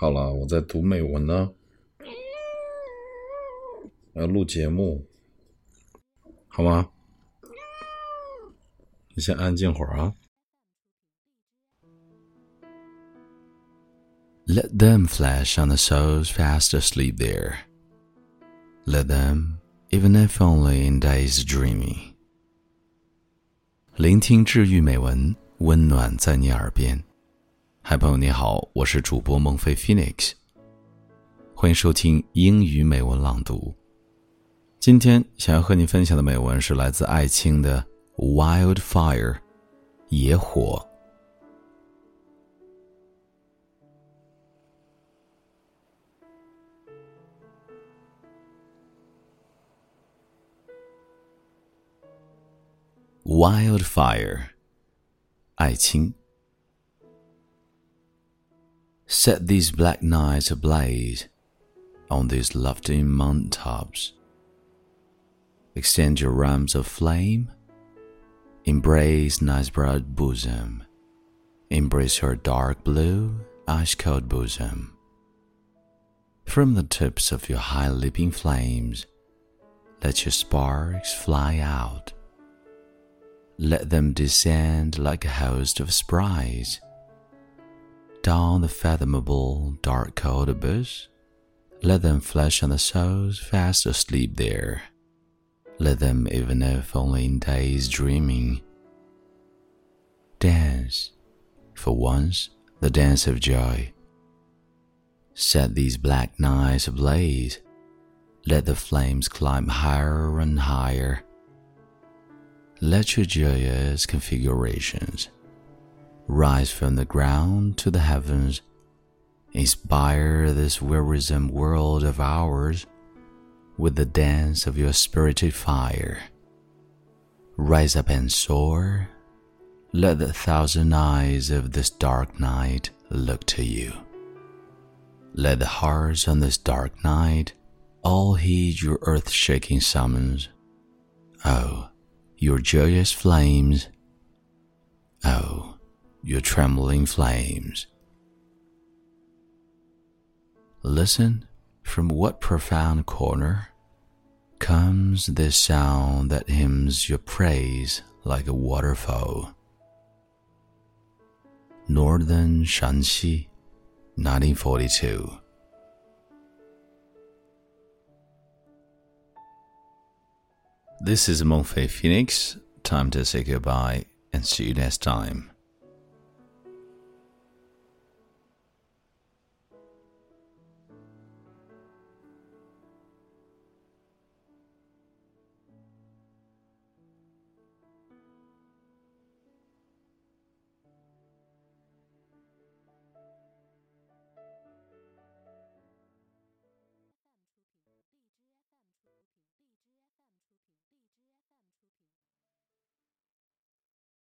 好了，我在读美文呢，要录节目，好吗？你先安静会儿啊。Let them flash on the souls fast asleep there. Let them, even if only in days dreamy. 聆听治愈美文，温暖在你耳边。嗨，朋友你好，我是主播孟非 Phoenix，欢迎收听英语美文朗读。今天想要和你分享的美文是来自艾青的《Wildfire》，野火。Wildfire，艾青。Set these black nights ablaze on these lofty mountain tops. Extend your arms of flame. Embrace night's broad bosom. Embrace her dark blue, ice cold bosom. From the tips of your high leaping flames, let your sparks fly out. Let them descend like a host of sprites down the fathomable dark cold abyss. Let them flash on the souls fast asleep there. Let them, even if only in days dreaming, dance, for once, the dance of joy. Set these black nights ablaze. Let the flames climb higher and higher. Let your joyous configurations rise from the ground to the heavens, inspire this wearisome world of ours with the dance of your spirited fire. Rise up and soar. Let the thousand eyes of this dark night look to you. Let the hearts on this dark night all heed your earth shaking summons. Oh, your joyous flames. Oh, your trembling flames. Listen from what profound corner comes this sound that hymns your praise like a waterfall. Northern Shaanxi, 1942. This is Mengfei Phoenix. Time to say goodbye and see you next time. fm 出品荔枝 fm 出品。